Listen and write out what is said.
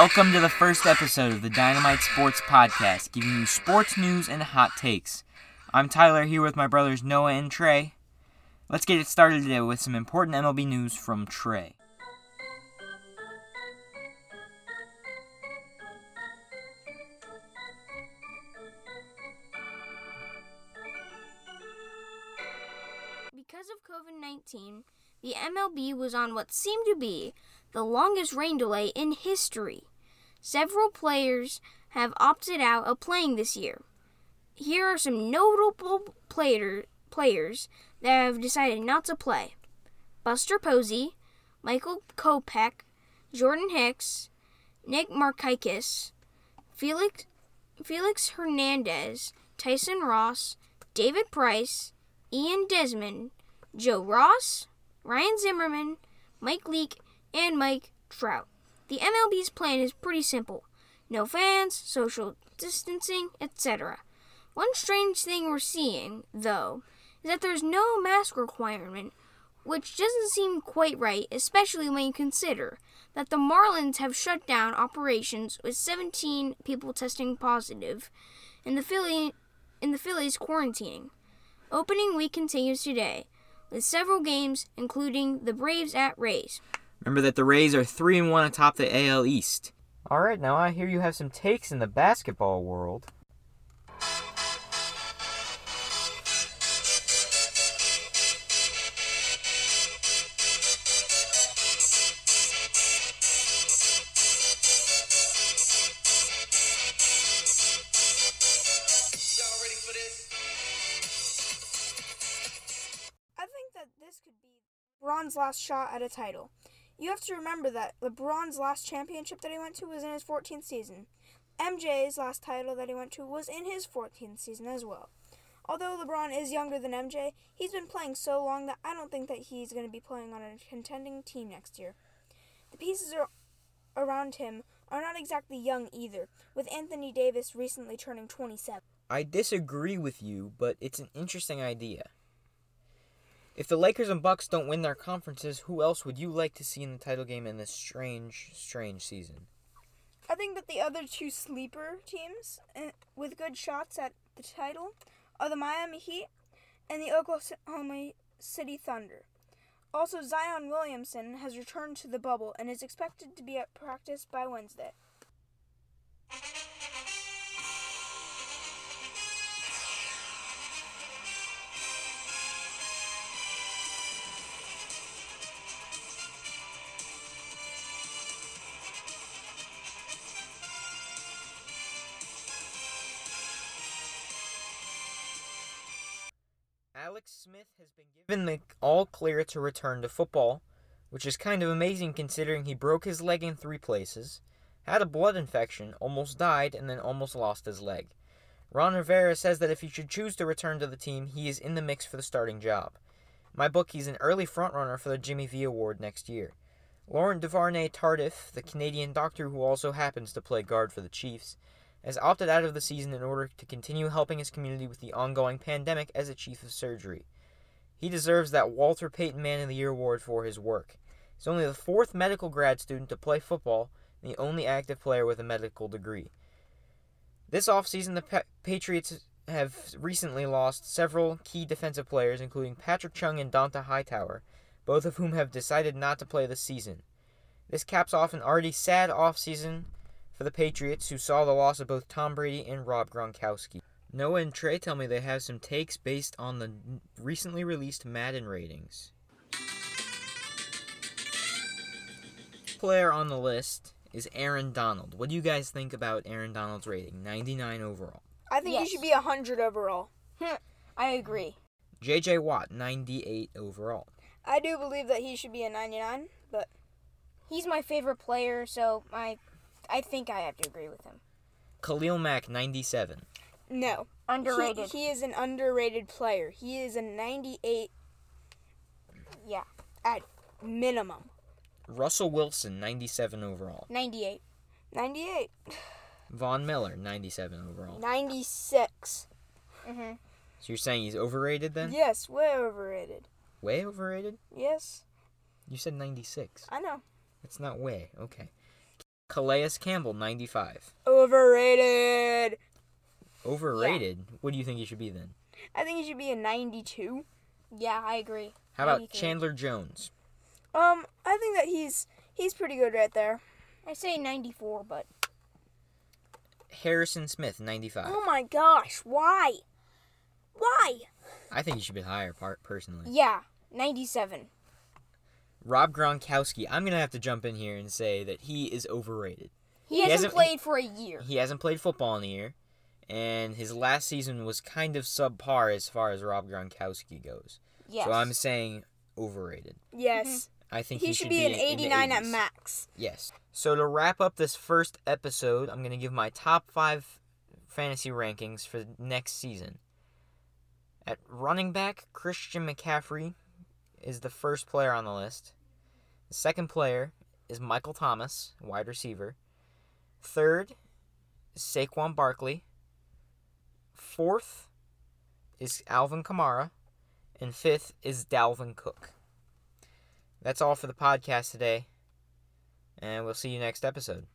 Welcome to the first episode of the Dynamite Sports Podcast, giving you sports news and hot takes. I'm Tyler here with my brothers Noah and Trey. Let's get it started today with some important MLB news from Trey. Because of COVID 19, the MLB was on what seemed to be the longest rain delay in history. Several players have opted out of playing this year. Here are some notable player, players that have decided not to play Buster Posey, Michael Kopech, Jordan Hicks, Nick Markakis, Felix, Felix Hernandez, Tyson Ross, David Price, Ian Desmond, Joe Ross, Ryan Zimmerman, Mike Leake, and Mike Trout. The MLB's plan is pretty simple no fans, social distancing, etc. One strange thing we're seeing, though, is that there's no mask requirement, which doesn't seem quite right, especially when you consider that the Marlins have shut down operations with 17 people testing positive and the Philly in the Phillies quarantining. Opening week continues today, with several games including the Braves at Rays. Remember that the Rays are 3 and 1 atop the AL East. Alright, now I hear you have some takes in the basketball world. I think that this could be LeBron's last shot at a title. You have to remember that LeBron's last championship that he went to was in his 14th season. MJ's last title that he went to was in his 14th season as well. Although LeBron is younger than MJ, he's been playing so long that I don't think that he's going to be playing on a contending team next year. The pieces are around him are not exactly young either, with Anthony Davis recently turning 27. I disagree with you, but it's an interesting idea. If the Lakers and Bucks don't win their conferences, who else would you like to see in the title game in this strange, strange season? I think that the other two sleeper teams uh, with good shots at the title are the Miami Heat and the Oklahoma City Thunder. Also, Zion Williamson has returned to the bubble and is expected to be at practice by Wednesday. Alex Smith has been given the all clear to return to football, which is kind of amazing considering he broke his leg in three places, had a blood infection, almost died, and then almost lost his leg. Ron Rivera says that if he should choose to return to the team, he is in the mix for the starting job. My book, he's an early frontrunner for the Jimmy V Award next year. Laurent Duvernay Tardif, the Canadian doctor who also happens to play guard for the Chiefs, has opted out of the season in order to continue helping his community with the ongoing pandemic as a chief of surgery. He deserves that Walter Payton Man of the Year award for his work. He's only the fourth medical grad student to play football and the only active player with a medical degree. This offseason, the pa- Patriots have recently lost several key defensive players, including Patrick Chung and Donta Hightower, both of whom have decided not to play this season. This caps off an already sad offseason for the Patriots, who saw the loss of both Tom Brady and Rob Gronkowski. Noah and Trey tell me they have some takes based on the recently released Madden ratings. Player on the list is Aaron Donald. What do you guys think about Aaron Donald's rating? 99 overall. I think Yes. he should be 100 overall. Hmm. I agree. JJ Watt, 98 overall. I do believe that he should be a 99, but He's my favorite player, so I I think I have to agree with him. Khalil Mack, 97. no. Underrated. He, he is an underrated player. He is a 98 yeah. at minimum. Russell Wilson, 97 overall. 98. 98. Von Miller, 97 overall. 96. Mm-hmm. So you're saying he's overrated then? Yes, way overrated. Way overrated? Yes, You said 96. I know. It's not way. Okay. Calais Campbell, 95. Overrated. Overrated? What do you think he should be then? I think he should be a 92. Yeah, I agree. How about 93. Chandler Jones? Um, I think that he's he's pretty good right there. I say 94, but Harrison Smith, 95. Oh my gosh, why? Why? I think he should be higher, part personally. yeah, 97. Rob Gronkowski, I'm going to have to jump in here and say that he is overrated. He, He hasn't, hasn't- played for a year. He hasn't played football in a year, and his last season was kind of subpar as far as Rob Gronkowski goes. Yes. So I'm saying overrated. Yes. Mm-hmm. I think He, should be, an in 89 at max. Yes. So to wrap up this first episode, I'm going to give my top five fantasy rankings for next season. At running back, Christian McCaffrey is the first player on the list. The second player is Michael Thomas, wide receiver. Third is Saquon Barkley. Fourth is Alvin Kamara. And fifth is Dalvin Cook. That's all for the podcast today and we'll see you next episode.